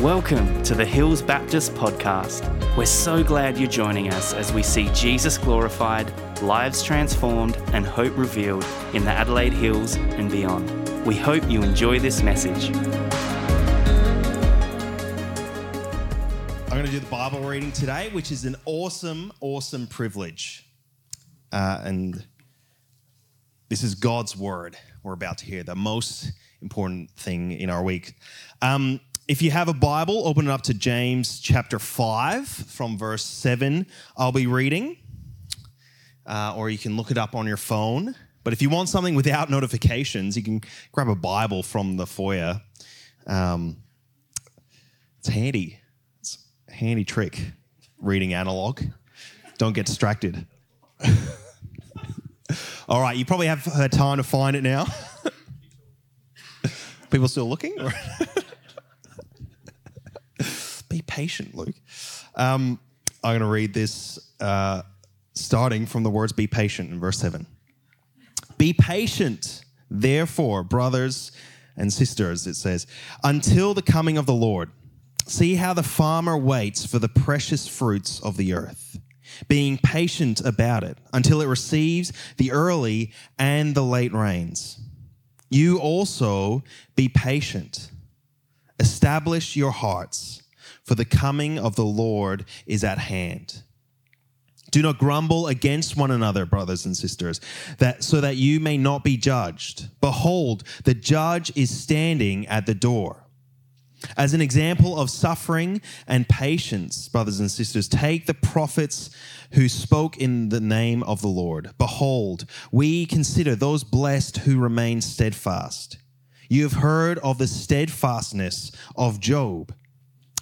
Welcome to the Hills Baptist Podcast. We're so glad you're joining us as we see Jesus glorified, lives transformed, and hope revealed in the Adelaide Hills and beyond. We hope you enjoy this message. I'm going to do the Bible reading today, which is an awesome, awesome privilege. Uh, and this is God's word we're about to hear, the most important thing in our week. Um, if you have a Bible, open it up to James chapter 5 from verse 7. I'll be reading, uh, or you can look it up on your phone. But if you want something without notifications, you can grab a Bible from the foyer. Um, it's handy. It's a handy trick reading analog. Don't get distracted. All right, you probably have time to find it now. People still looking? Be patient, Luke. Um, I'm going to read this uh, starting from the words be patient in verse 7. Be patient, therefore, brothers and sisters, it says, until the coming of the Lord. See how the farmer waits for the precious fruits of the earth, being patient about it until it receives the early and the late rains. You also be patient. Establish your hearts for the coming of the Lord is at hand. Do not grumble against one another, brothers and sisters, that so that you may not be judged. Behold, the judge is standing at the door. As an example of suffering and patience, brothers and sisters, take the prophets who spoke in the name of the Lord. Behold, we consider those blessed who remain steadfast. You have heard of the steadfastness of Job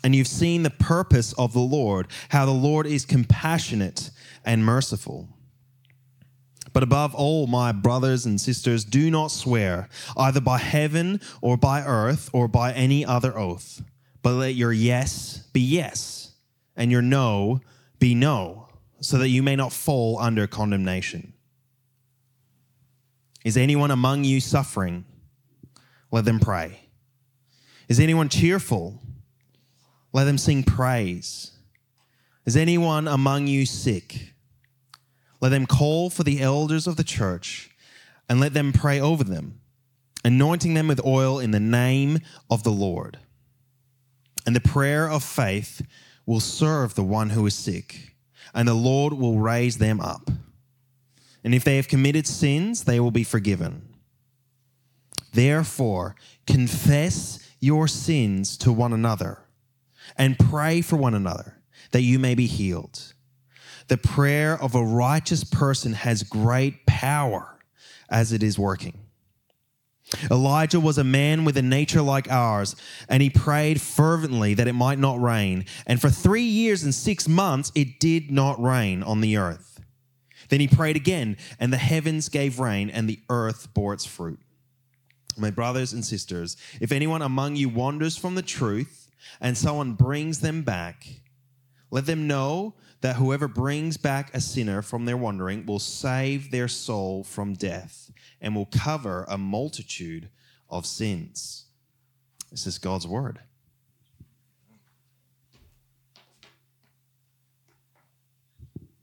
and you've seen the purpose of the Lord, how the Lord is compassionate and merciful. But above all, my brothers and sisters, do not swear either by heaven or by earth or by any other oath, but let your yes be yes and your no be no, so that you may not fall under condemnation. Is anyone among you suffering? Let them pray. Is anyone cheerful? Let them sing praise. Is anyone among you sick? Let them call for the elders of the church and let them pray over them, anointing them with oil in the name of the Lord. And the prayer of faith will serve the one who is sick, and the Lord will raise them up. And if they have committed sins, they will be forgiven. Therefore, confess your sins to one another and pray for one another that you may be healed. The prayer of a righteous person has great power as it is working. Elijah was a man with a nature like ours, and he prayed fervently that it might not rain. And for three years and six months, it did not rain on the earth. Then he prayed again, and the heavens gave rain, and the earth bore its fruit. My brothers and sisters, if anyone among you wanders from the truth, and someone brings them back, let them know that whoever brings back a sinner from their wandering will save their soul from death and will cover a multitude of sins. This is God's word.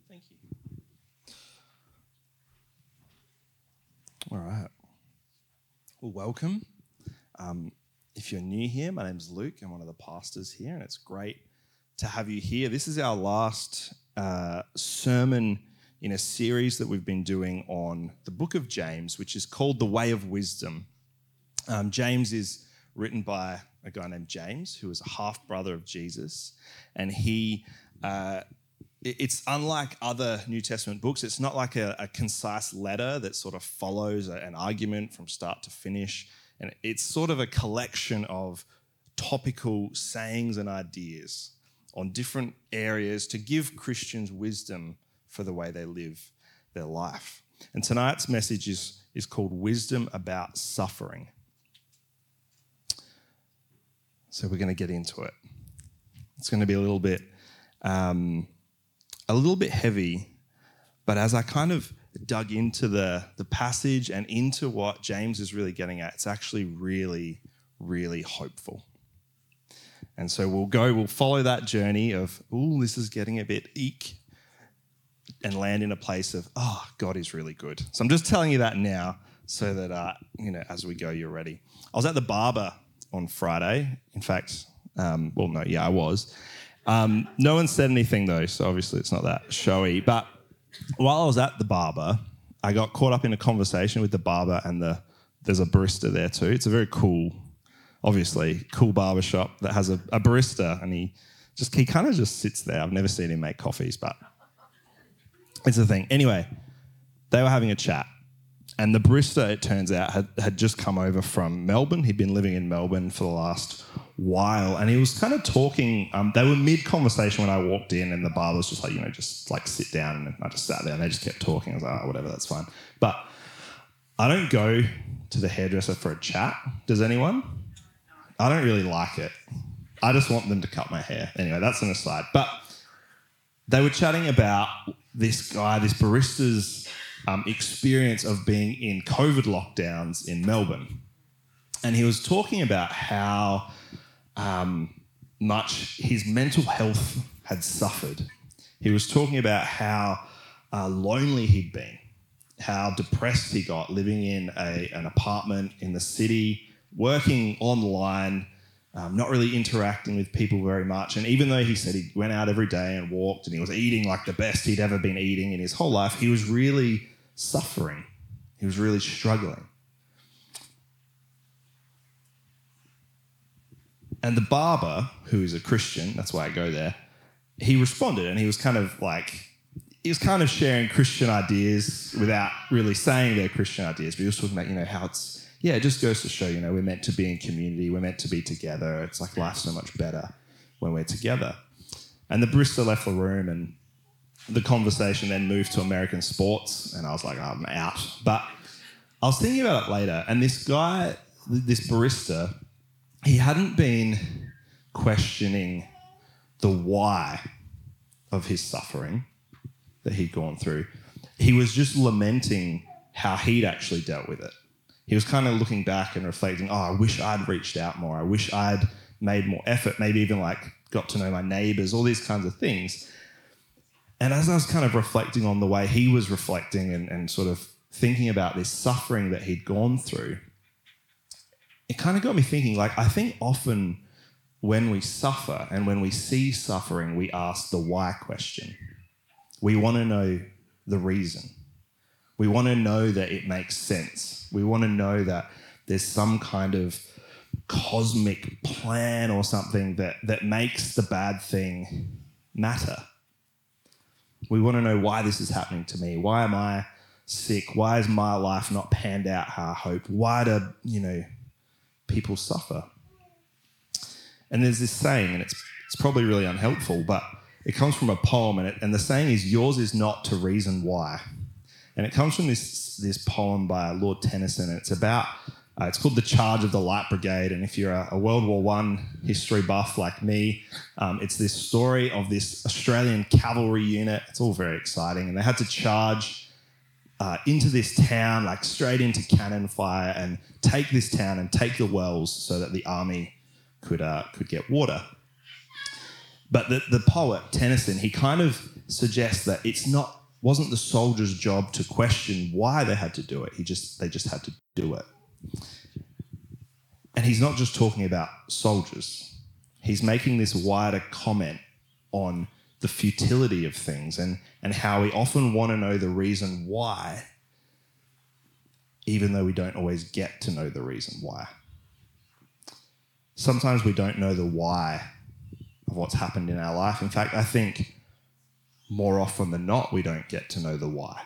Thank you. All right. Well, welcome. Um, if you're new here, my name's Luke. I'm one of the pastors here, and it's great to have you here. This is our last uh, sermon in a series that we've been doing on the book of James, which is called The Way of Wisdom. Um, James is written by a guy named James, who is a half brother of Jesus, and he. Uh, it's unlike other New Testament books. It's not like a, a concise letter that sort of follows an argument from start to finish. And it's sort of a collection of topical sayings and ideas on different areas to give Christians wisdom for the way they live their life. And tonight's message is, is called Wisdom About Suffering. So we're going to get into it. It's going to be a little bit, um, a little bit heavy, but as I kind of dug into the, the passage and into what James is really getting at, it's actually really, really hopeful. And so we'll go, we'll follow that journey of, oh, this is getting a bit eek, and land in a place of, oh, God is really good. So I'm just telling you that now so that, uh, you know, as we go, you're ready. I was at the barber on Friday. In fact, um, well, no, yeah, I was. Um, no one said anything though, so obviously it's not that showy. But while I was at the barber, I got caught up in a conversation with the barber and the there's a barista there too. It's a very cool, obviously cool barber shop that has a, a barista, and he just he kind of just sits there. I've never seen him make coffees, but it's a thing. Anyway, they were having a chat, and the barista, it turns out, had, had just come over from Melbourne. He'd been living in Melbourne for the last while, and he was kind of talking. Um, they were mid conversation when I walked in, and the bar was just like, you know, just like sit down, and I just sat there, and they just kept talking. I was like, oh, whatever, that's fine. But I don't go to the hairdresser for a chat. Does anyone? I don't really like it. I just want them to cut my hair. Anyway, that's an aside. But they were chatting about this guy, this barista's um, experience of being in COVID lockdowns in Melbourne. And he was talking about how um, much his mental health had suffered. He was talking about how uh, lonely he'd been, how depressed he got living in a, an apartment in the city, working online, um, not really interacting with people very much. And even though he said he went out every day and walked and he was eating like the best he'd ever been eating in his whole life, he was really suffering. He was really struggling. And the barber, who is a Christian, that's why I go there, he responded and he was kind of like, he was kind of sharing Christian ideas without really saying they're Christian ideas, but he was talking about, you know, how it's, yeah, it just goes to show, you know, we're meant to be in community, we're meant to be together. It's like life's so much better when we're together. And the barista left the room and the conversation then moved to American sports, and I was like, I'm out. But I was thinking about it later, and this guy, this barista, he hadn't been questioning the why of his suffering that he'd gone through. He was just lamenting how he'd actually dealt with it. He was kind of looking back and reflecting, oh, I wish I'd reached out more. I wish I'd made more effort, maybe even like got to know my neighbors, all these kinds of things. And as I was kind of reflecting on the way he was reflecting and, and sort of thinking about this suffering that he'd gone through, it kind of got me thinking like, I think often when we suffer and when we see suffering, we ask the why question. We want to know the reason. We want to know that it makes sense. We want to know that there's some kind of cosmic plan or something that, that makes the bad thing matter. We want to know why this is happening to me. Why am I sick? Why is my life not panned out how I hope? Why do, you know, people suffer? And there's this saying, and it's, it's probably really unhelpful, but it comes from a poem, and, it, and the saying is, Yours is not to reason why. And it comes from this, this poem by Lord Tennyson, and it's about uh, it's called The Charge of the Light Brigade. And if you're a, a World War One history buff like me, um, it's this story of this Australian cavalry unit. It's all very exciting. And they had to charge uh, into this town, like straight into cannon fire, and take this town and take the wells so that the army could, uh, could get water. But the, the poet, Tennyson, he kind of suggests that it's not wasn't the soldier's job to question why they had to do it. He just they just had to do it. And he's not just talking about soldiers, he's making this wider comment on the futility of things and, and how we often want to know the reason why, even though we don't always get to know the reason why. Sometimes we don't know the why of what's happened in our life. In fact, I think more often than not, we don't get to know the why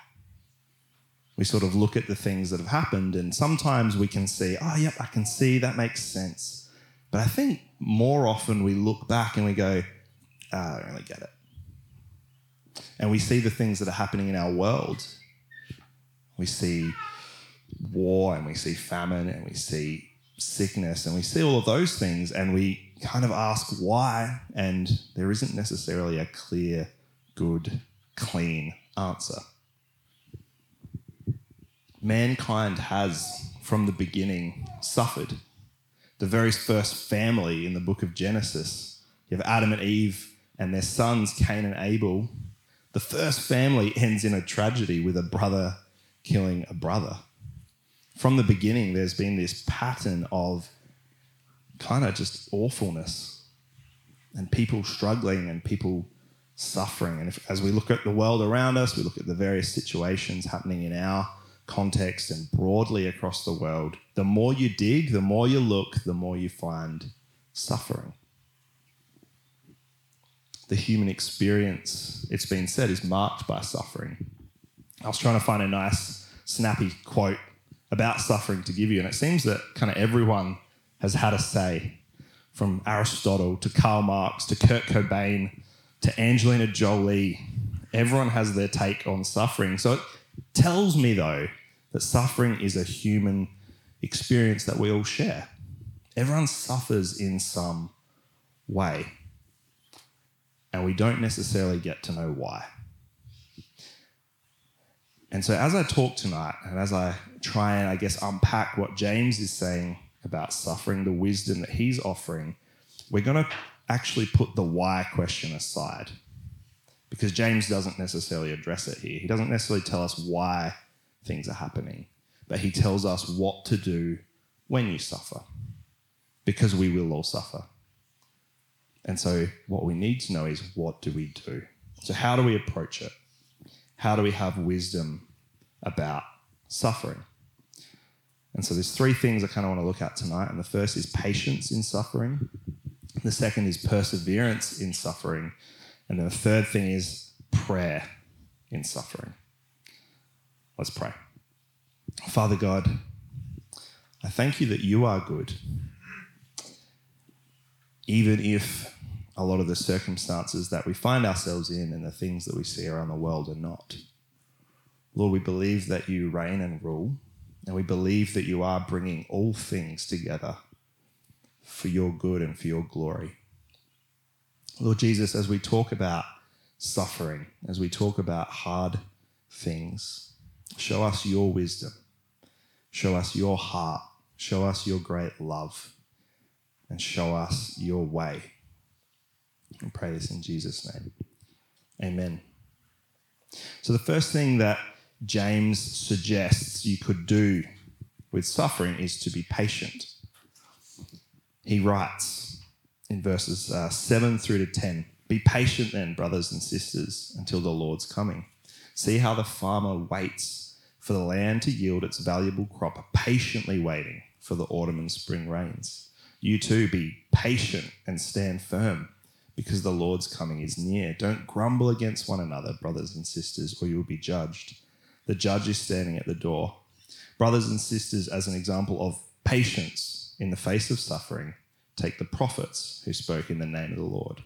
we sort of look at the things that have happened and sometimes we can see, oh, yep, I can see that makes sense. But I think more often we look back and we go, oh, I don't really get it. And we see the things that are happening in our world. We see war and we see famine and we see sickness and we see all of those things and we kind of ask why, and there isn't necessarily a clear, good, clean answer mankind has, from the beginning, suffered. the very first family in the book of Genesis. You have Adam and Eve and their sons, Cain and Abel. The first family ends in a tragedy with a brother killing a brother. From the beginning, there's been this pattern of kind of just awfulness and people struggling and people suffering. And if, as we look at the world around us, we look at the various situations happening in our context and broadly across the world, the more you dig, the more you look, the more you find suffering. The human experience, it's been said, is marked by suffering. I was trying to find a nice, snappy quote about suffering to give you, and it seems that kind of everyone has had a say from Aristotle to Karl Marx to Kurt Cobain to Angelina Jolie. Everyone has their take on suffering. So it tells me, though, that suffering is a human experience that we all share. Everyone suffers in some way, and we don't necessarily get to know why. And so, as I talk tonight, and as I try and, I guess, unpack what James is saying about suffering, the wisdom that he's offering, we're going to actually put the why question aside because James doesn't necessarily address it here. He doesn't necessarily tell us why things are happening, but he tells us what to do when you suffer because we will all suffer. And so, what we need to know is what do we do? So, how do we approach it? How do we have wisdom about suffering? And so, there's three things I kind of want to look at tonight. And the first is patience in suffering, the second is perseverance in suffering. And then the third thing is prayer in suffering. Let's pray. Father God, I thank you that you are good. Even if a lot of the circumstances that we find ourselves in and the things that we see around the world are not. Lord, we believe that you reign and rule, and we believe that you are bringing all things together for your good and for your glory. Lord Jesus, as we talk about suffering, as we talk about hard things, show us your wisdom, show us your heart, show us your great love, and show us your way. And pray this in Jesus' name. Amen. So, the first thing that James suggests you could do with suffering is to be patient. He writes, in verses uh, 7 through to 10. Be patient then, brothers and sisters, until the Lord's coming. See how the farmer waits for the land to yield its valuable crop, patiently waiting for the autumn and spring rains. You too be patient and stand firm, because the Lord's coming is near. Don't grumble against one another, brothers and sisters, or you will be judged. The judge is standing at the door. Brothers and sisters, as an example of patience in the face of suffering, take the prophets who spoke in the name of the Lord.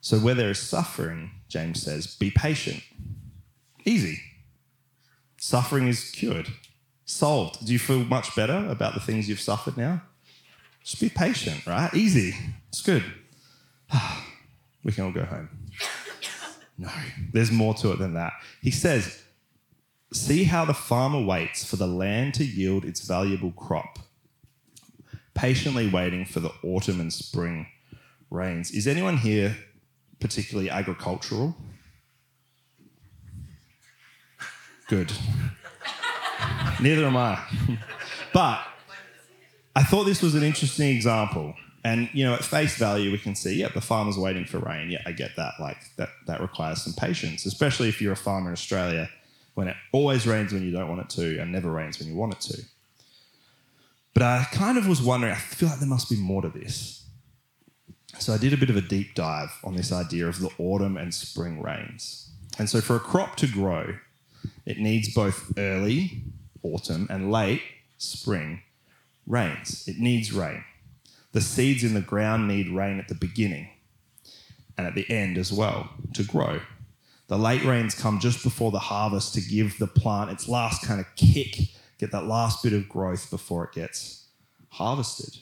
So, where there is suffering, James says, be patient. Easy. Suffering is cured, solved. Do you feel much better about the things you've suffered now? Just be patient, right? Easy. It's good. we can all go home. No, there's more to it than that. He says, See how the farmer waits for the land to yield its valuable crop patiently waiting for the autumn and spring rains. Is anyone here particularly agricultural? Good. Neither am I. but I thought this was an interesting example. And you know, at face value, we can see, yeah, the farmer's waiting for rain. Yeah, I get that. Like that, that requires some patience, especially if you're a farmer in Australia, when it always rains when you don't want it to, and never rains when you want it to. But I kind of was wondering, I feel like there must be more to this. So I did a bit of a deep dive on this idea of the autumn and spring rains. And so for a crop to grow, it needs both early autumn and late spring rains. It needs rain. The seeds in the ground need rain at the beginning and at the end as well to grow. The late rains come just before the harvest to give the plant its last kind of kick get that last bit of growth before it gets harvested.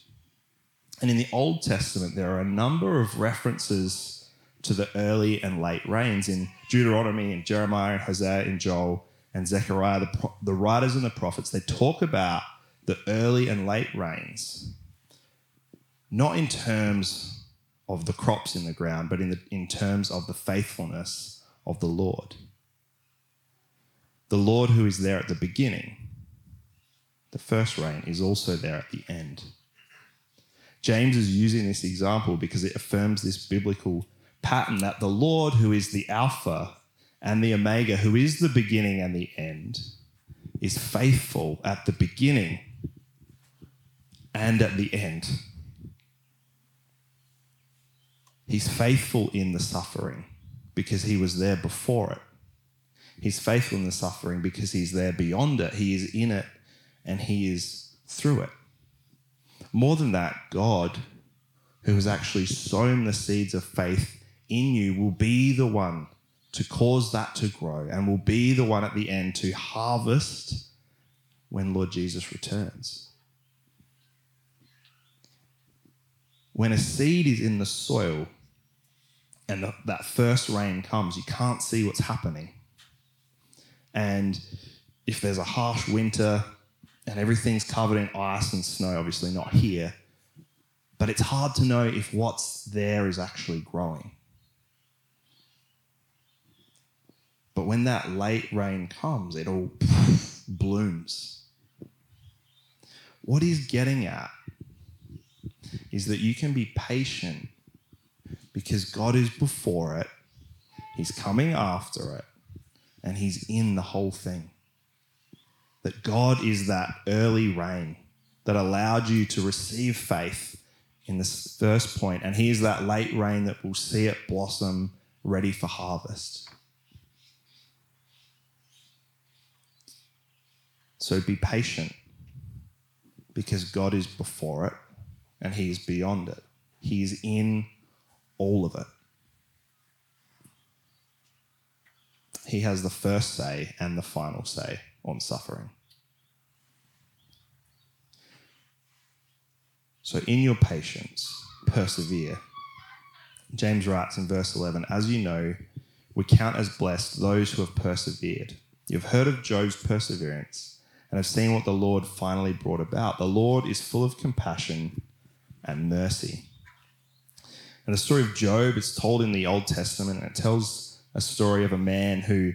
And in the Old Testament, there are a number of references to the early and late rains in Deuteronomy and Jeremiah and Hosea and Joel and Zechariah, the, the writers and the prophets, they talk about the early and late rains not in terms of the crops in the ground, but in, the, in terms of the faithfulness of the Lord. The Lord who is there at the beginning, the first rain, is also there at the end. James is using this example because it affirms this biblical pattern that the Lord, who is the Alpha and the Omega, who is the beginning and the end, is faithful at the beginning and at the end. He's faithful in the suffering because he was there before it. He's faithful in the suffering because he's there beyond it. He is in it and he is through it. More than that, God, who has actually sown the seeds of faith in you, will be the one to cause that to grow and will be the one at the end to harvest when Lord Jesus returns. When a seed is in the soil and the, that first rain comes, you can't see what's happening. And if there's a harsh winter and everything's covered in ice and snow, obviously not here, but it's hard to know if what's there is actually growing. But when that late rain comes, it all blooms. What he's getting at is that you can be patient because God is before it, He's coming after it, and He's in the whole thing. That God is that early rain that allowed you to receive faith in this first point, and He is that late rain that will see it blossom ready for harvest. So be patient because God is before it and He is beyond it. He is in all of it. He has the first say and the final say on suffering. So, in your patience, persevere. James writes in verse 11 As you know, we count as blessed those who have persevered. You've heard of Job's perseverance and have seen what the Lord finally brought about. The Lord is full of compassion and mercy. And the story of Job is told in the Old Testament, and it tells a story of a man who,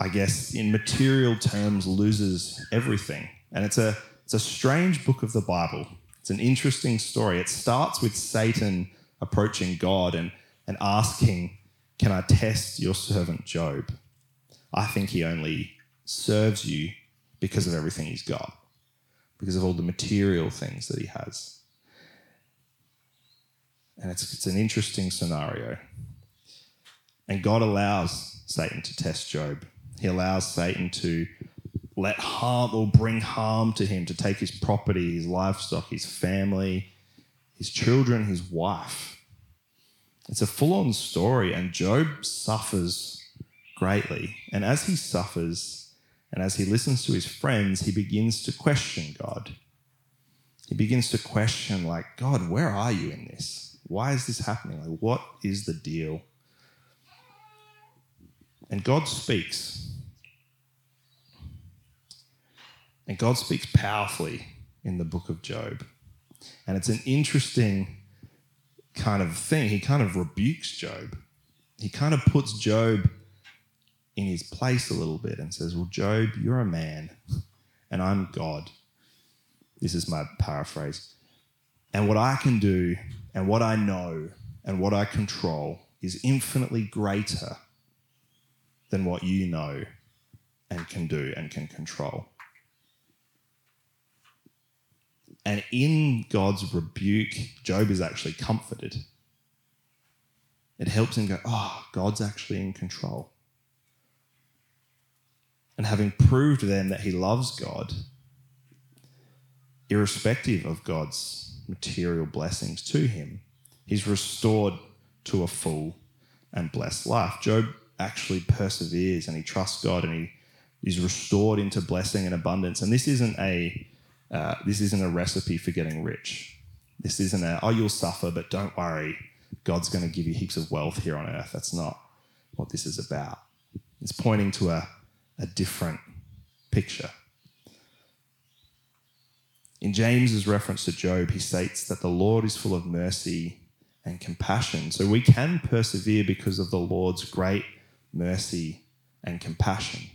I guess, in material terms, loses everything. And it's a, it's a strange book of the Bible. It's an interesting story. It starts with Satan approaching God and, and asking, Can I test your servant Job? I think he only serves you because of everything he's got, because of all the material things that he has. And it's, it's an interesting scenario. And God allows Satan to test Job. He allows Satan to let harm or bring harm to him, to take his property, his livestock, his family, his children, his wife. It's a full on story, and Job suffers greatly. And as he suffers, and as he listens to his friends, he begins to question God. He begins to question, like, God, where are you in this? Why is this happening? Like, what is the deal? And God speaks. And God speaks powerfully in the book of Job. And it's an interesting kind of thing. He kind of rebukes Job. He kind of puts Job in his place a little bit and says, Well, Job, you're a man and I'm God. This is my paraphrase. And what I can do and what I know and what I control is infinitely greater than what you know and can do and can control. And in God's rebuke, Job is actually comforted. It helps him go, oh, God's actually in control. And having proved then that he loves God, irrespective of God's material blessings to him. He's restored to a full and blessed life. Job actually perseveres and he trusts God and he is restored into blessing and abundance. And this isn't a uh, this isn't a recipe for getting rich. This isn't a oh you'll suffer, but don't worry, God's going to give you heaps of wealth here on earth. That's not what this is about. It's pointing to a, a different picture. In James's reference to Job, he states that the Lord is full of mercy and compassion. So we can persevere because of the Lord's great mercy and compassion.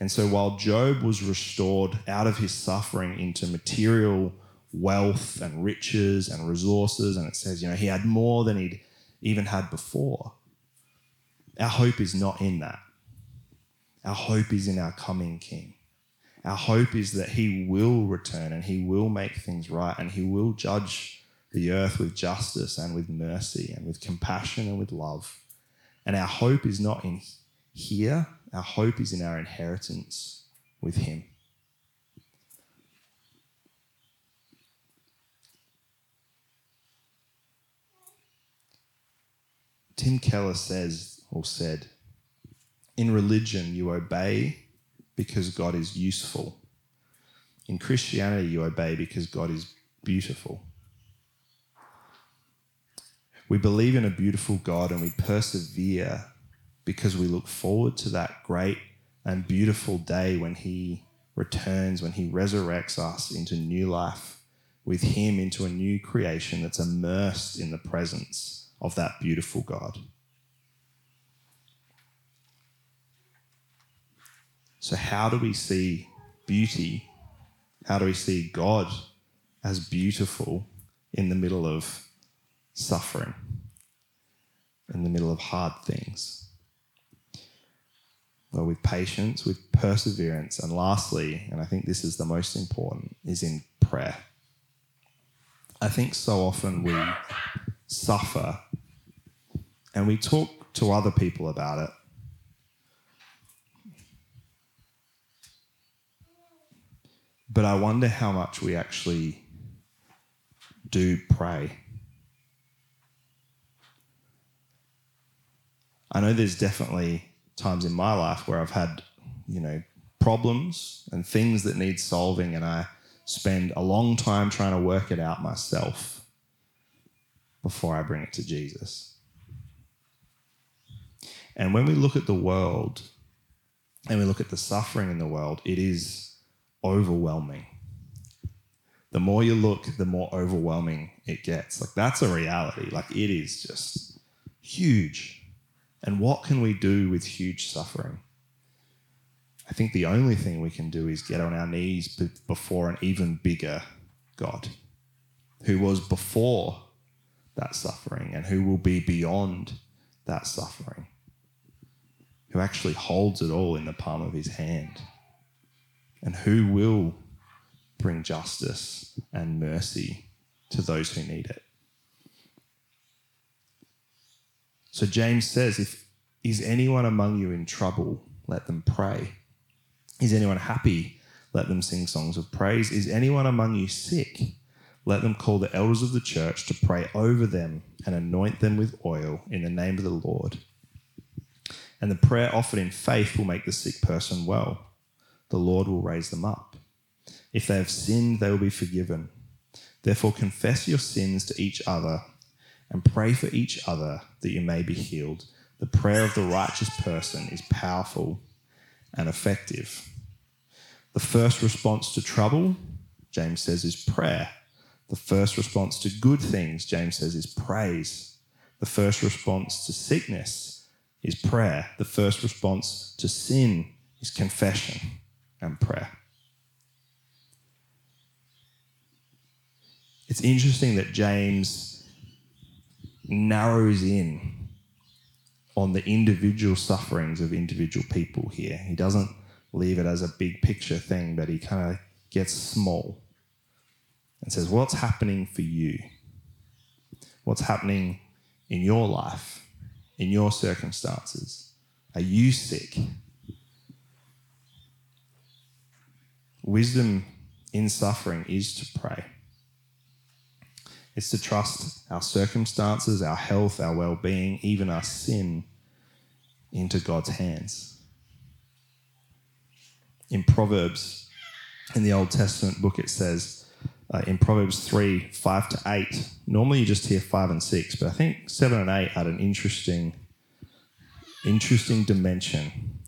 And so while Job was restored out of his suffering into material wealth and riches and resources, and it says, you know, he had more than he'd even had before, our hope is not in that. Our hope is in our coming King. Our hope is that he will return and he will make things right and he will judge the earth with justice and with mercy and with compassion and with love. And our hope is not in here, our hope is in our inheritance with him. Tim Keller says or said, in religion, you obey because God is useful. In Christianity, you obey because God is beautiful. We believe in a beautiful God and we persevere because we look forward to that great and beautiful day when He returns, when He resurrects us into new life with Him, into a new creation that's immersed in the presence of that beautiful God. So, how do we see beauty? How do we see God as beautiful in the middle of suffering, in the middle of hard things? Well, with patience, with perseverance, and lastly, and I think this is the most important, is in prayer. I think so often we suffer and we talk to other people about it But I wonder how much we actually do pray. I know there's definitely times in my life where I've had, you know, problems and things that need solving, and I spend a long time trying to work it out myself before I bring it to Jesus. And when we look at the world and we look at the suffering in the world, it is overwhelming. The more you look, the more overwhelming it gets. Like that's a reality. Like it is just huge. And what can we do with huge suffering? I think the only thing we can do is get on our knees before an even bigger God who was before that suffering and who will be beyond that suffering, who actually holds it all in the palm of his hand and who will bring justice and mercy to those who need it. So James says, if is anyone among you in trouble, let them pray. Is anyone happy? Let them sing songs of praise. Is anyone among you sick? Let them call the elders of the church to pray over them and anoint them with oil in the name of the Lord. And the prayer offered in faith will make the sick person well the Lord will raise them up. If they have sinned, they will be forgiven. Therefore, confess your sins to each other and pray for each other that you may be healed. The prayer of the righteous person is powerful and effective. The first response to trouble, James says, is prayer. The first response to good things, James says, is praise. The first response to sickness is prayer. The first response to sin is confession and prayer. It's interesting that James narrows in on the individual sufferings of individual people here. He doesn't leave it as a big picture thing, but he kind of gets small and says, What's happening for you? What's happening in your life, in your circumstances? Are you sick? Wisdom in suffering is to pray. It's to trust our circumstances, our health, our well being, even our sin into God's hands. In Proverbs, in the Old Testament book, it says uh, in Proverbs 3 5 to 8, normally you just hear 5 and 6, but I think 7 and 8 add an interesting, interesting dimension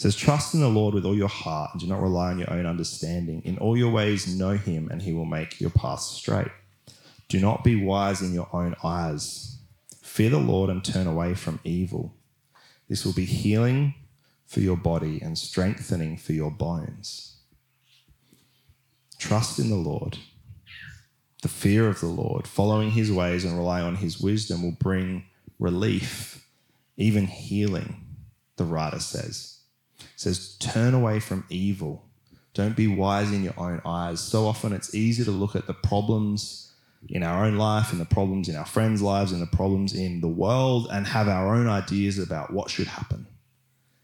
says, Trust in the Lord with all your heart and do not rely on your own understanding. In all your ways, know him, and he will make your paths straight. Do not be wise in your own eyes. Fear the Lord and turn away from evil. This will be healing for your body and strengthening for your bones. Trust in the Lord. The fear of the Lord, following his ways and relying on his wisdom will bring relief, even healing, the writer says says, Turn away from evil. Don't be wise in your own eyes. So often it's easy to look at the problems in our own life, and the problems in our friends' lives, and the problems in the world, and have our own ideas about what should happen.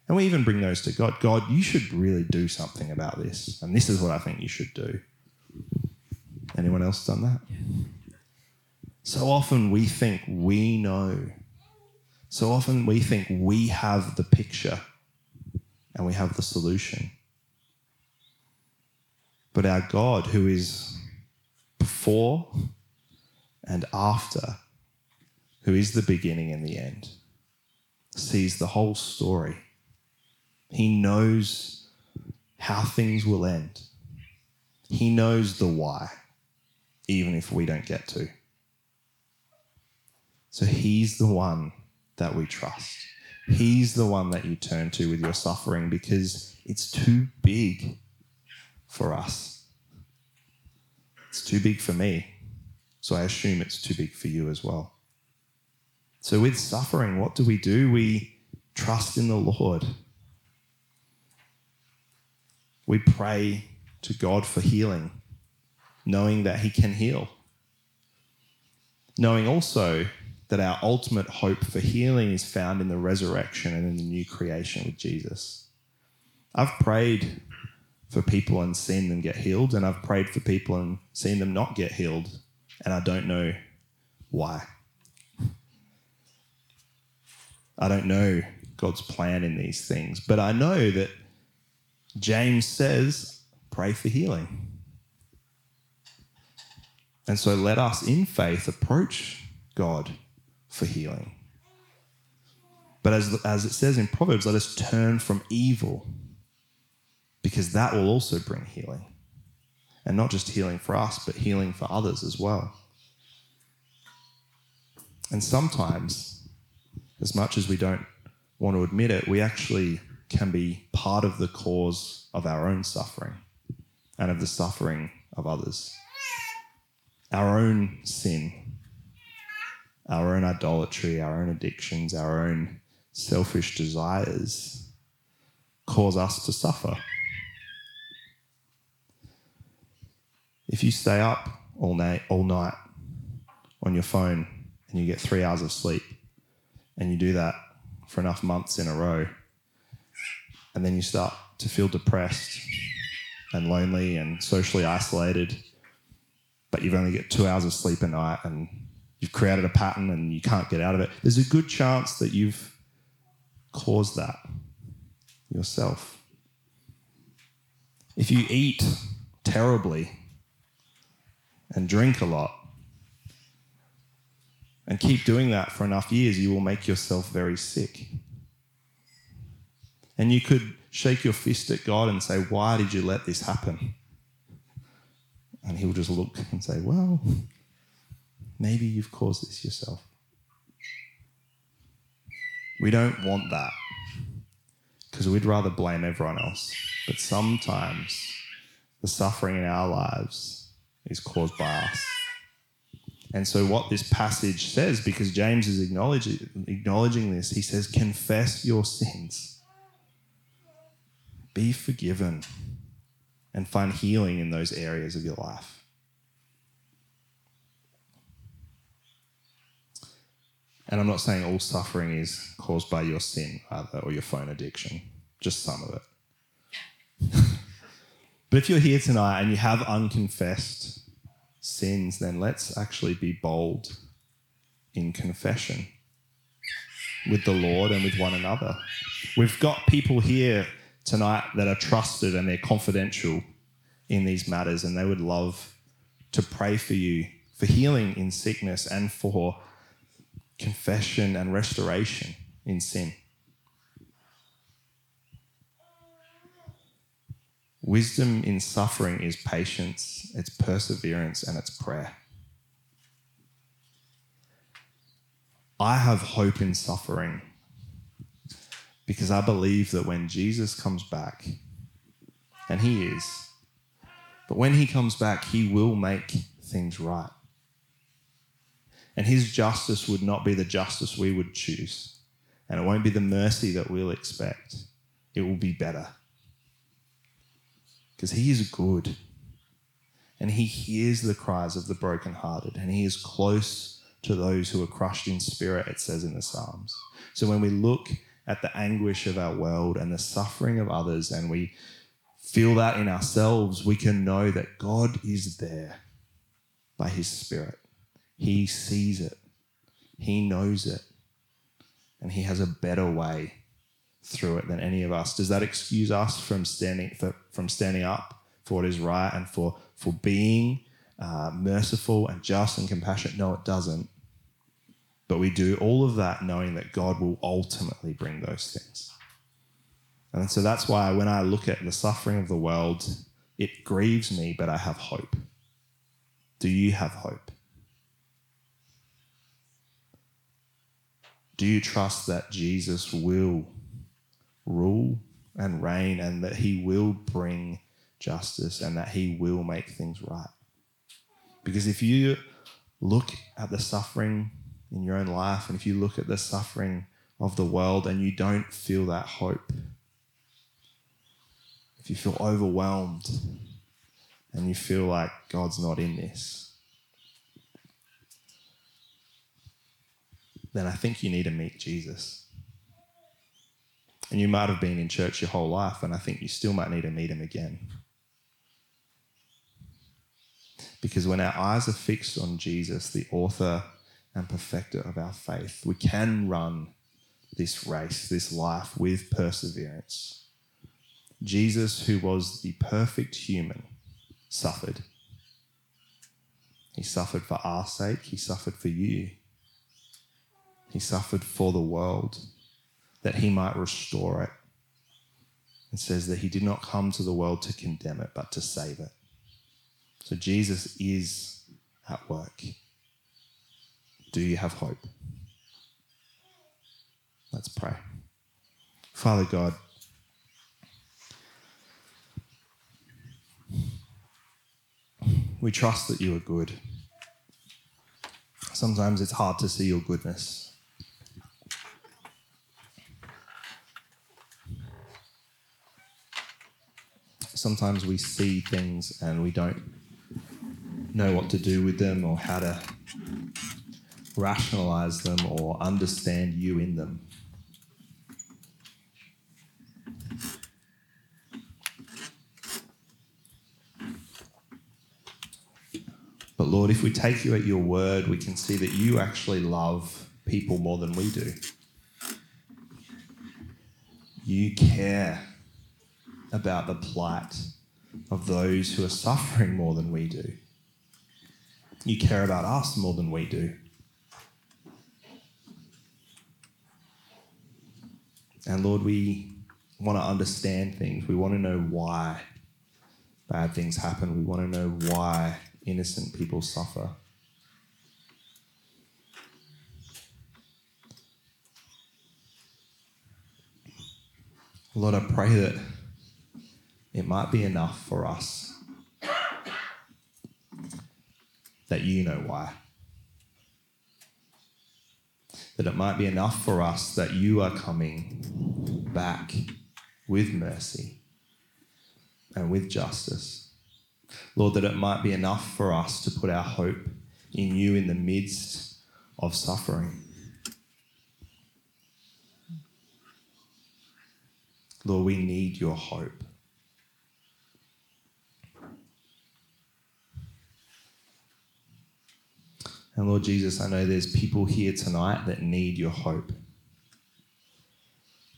And we even bring those to God. God, you should really do something about this. And this is what I think you should do. Anyone else done that? So often we think we know. So often we think we have the picture and we have the solution. But our God, who is before and after, who is the beginning and the end, sees the whole story. He knows how things will end. He knows the why, even if we don't get to. So He's the one that we trust. He's the one that you turn to with your suffering because it's too big for us. It's too big for me. So I assume it's too big for you as well. So, with suffering, what do we do? We trust in the Lord. We pray to God for healing, knowing that He can heal. Knowing also that our ultimate hope for healing is found in the resurrection and in the new creation with Jesus. I've prayed for people and seen them get healed, and I've prayed for people and seen them not get healed, and I don't know why. I don't know God's plan in these things, but I know that James says, pray for healing. And so let us, in faith, approach God for healing. But as, as it says in Proverbs, let us turn from evil because that will also bring healing. And not just healing for us, but healing for others as well. And sometimes, as much as we don't want to admit it, we actually can be part of the cause of our own suffering and of the suffering of others. Our own sin our own idolatry, our own addictions, our own selfish desires cause us to suffer. If you stay up all night, all night on your phone and you get three hours of sleep, and you do that for enough months in a row, and then you start to feel depressed and lonely and socially isolated, but you've only got two hours of sleep a night and you've created a pattern and you can't get out of it, there's a good chance that you've caused that yourself. If you eat terribly and drink a lot and keep doing that for enough years, you will make yourself very sick. And you could shake your fist at God and say, Why did you let this happen? And He'll just look and say, Well, Maybe you've caused this yourself. We don't want that because we'd rather blame everyone else. But sometimes the suffering in our lives is caused by us. And so, what this passage says, because James is acknowledging, acknowledging this, he says, Confess your sins, be forgiven, and find healing in those areas of your life. And I'm not saying all suffering is caused by your sin either or your phone addiction, just some of it. but if you're here tonight and you have unconfessed sins, then let's actually be bold in confession with the Lord and with one another. We've got people here tonight that are trusted and they're confidential in these matters, and they would love to pray for you for healing in sickness and for confession and restoration in sin. Wisdom in suffering is patience, it's perseverance, and it's prayer. I have hope in suffering because I believe that when Jesus comes back, and he is, but when he comes back, he will make things right. And his justice would not be the justice we would choose, and it won't be the mercy that we'll expect. It will be better. Because he is good, and he hears the cries of the brokenhearted, and he is close to those who are crushed in spirit, it says in the Psalms. So when we look at the anguish of our world and the suffering of others, and we feel that in ourselves, we can know that God is there by His Spirit. He sees it, He knows it, and He has a better way through it than any of us. Does that excuse us from standing for, from standing up for what is right and for for being uh, merciful and just and compassionate? No, it doesn't. But we do all of that knowing that God will ultimately bring those things. And so that's why when I look at the suffering of the world, it grieves me, but I have hope. Do you have hope? Do you trust that Jesus will rule and reign and that he will bring justice and that he will make things right? Because if you look at the suffering in your own life, and if you look at the suffering of the world and you don't feel that hope, if you feel overwhelmed and you feel like God's not in this, then I think you need to meet Jesus. And you might have been in church your whole life, and I think you still might need to meet him again. Because when our eyes are fixed on Jesus, the author and perfecter of our faith. We can run this race, this life with perseverance. Jesus, who was the perfect human, suffered. He suffered for our sake, He suffered for you. He suffered for the world that He might restore it. It says that He did not come to the world to condemn it, but to save it. So Jesus is at work. Do you have hope? Let's pray. Father God, we trust that you are good. Sometimes it's hard to see your goodness. Sometimes we see things and we don't know what to do with them or how to rationalize them or understand you in them. But Lord, if we take you at your word, we can see that you actually love people more than we do. You care about the plight of those who are suffering more than we do. You care about us more than we do. And Lord, we want to understand things. We want to know why bad things happen. We want to know why innocent people suffer. Lord, I pray that it might be enough for us that you know why that it might be enough for us that you are coming back with mercy and with justice. Lord, that it might be enough for us to put our hope in you in the midst of suffering. Lord, we need your hope. And Lord Jesus, I know there's people here tonight that need your hope,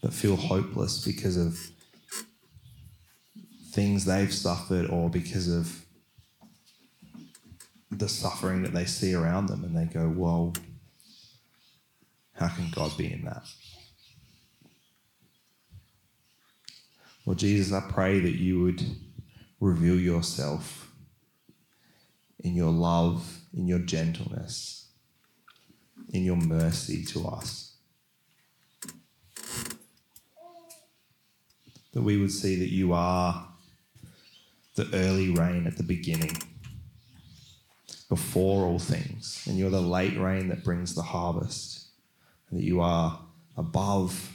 that feel hopeless because of things they've suffered or because of the suffering that they see around them. And they go, well, how can God be in that? Well, Jesus, I pray that you would reveal yourself in your love, in your gentleness, in your mercy to us. That we would see that you are the early rain at the beginning, before all things, and you're the late rain that brings the harvest, and that you are above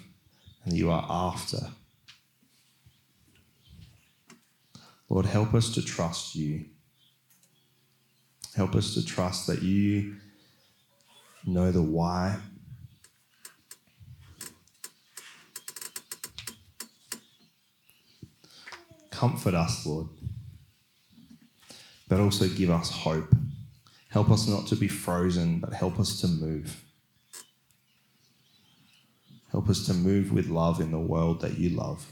and you are after. Lord, help us to trust you. Help us to trust that you know the why. Comfort us, Lord, but also give us hope. Help us not to be frozen, but help us to move. Help us to move with love in the world that you love.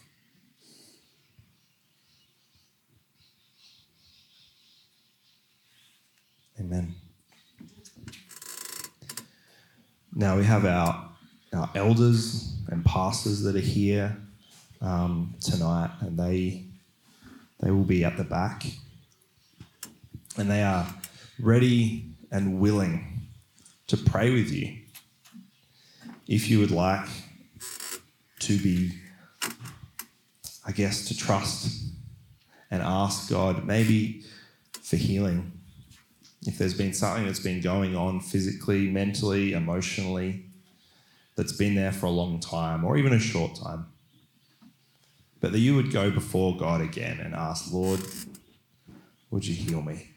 Amen. Now we have our, our elders and pastors that are here um, tonight, and they they will be at the back, and they are ready and willing to pray with you. If you would like to be, I guess, to trust and ask God maybe for healing if there's been something that's been going on physically, mentally, emotionally, that's been there for a long time or even a short time, but that you would go before God again and ask, Lord, would you heal me?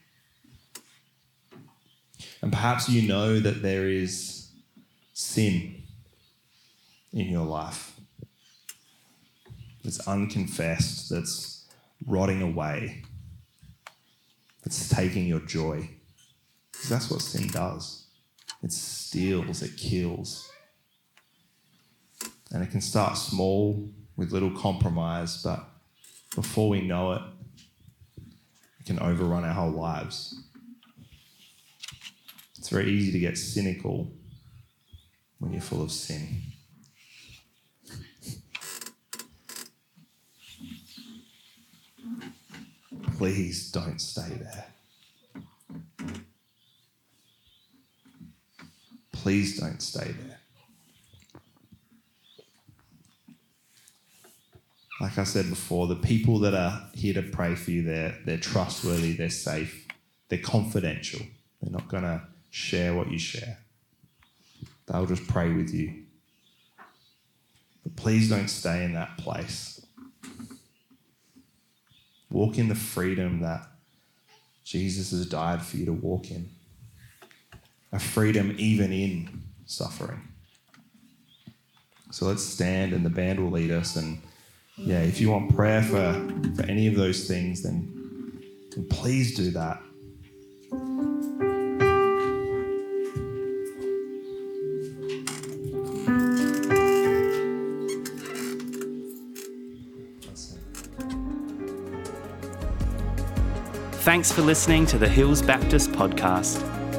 And perhaps you know that there is sin in your life that's unconfessed, that's rotting away, that's taking your joy. Because that's what sin does it steals, it kills. And it can start small with little compromise, but before we know it, it can overrun our whole lives. It's very easy to get cynical when you're full of sin. Please don't stay there. Please don't stay there. Like I said before, the people that are here to pray for you, they're, they're trustworthy, they're safe, they're confidential. They're not going to share what you share. They'll just pray with you. But please don't stay in that place. Walk in the freedom that Jesus has died for you to walk in a freedom even in suffering. So let's stand and the band will lead us. And yeah, if you want prayer for, for any of those things, then, then please do that. Thanks for listening to the Hills Baptist podcast.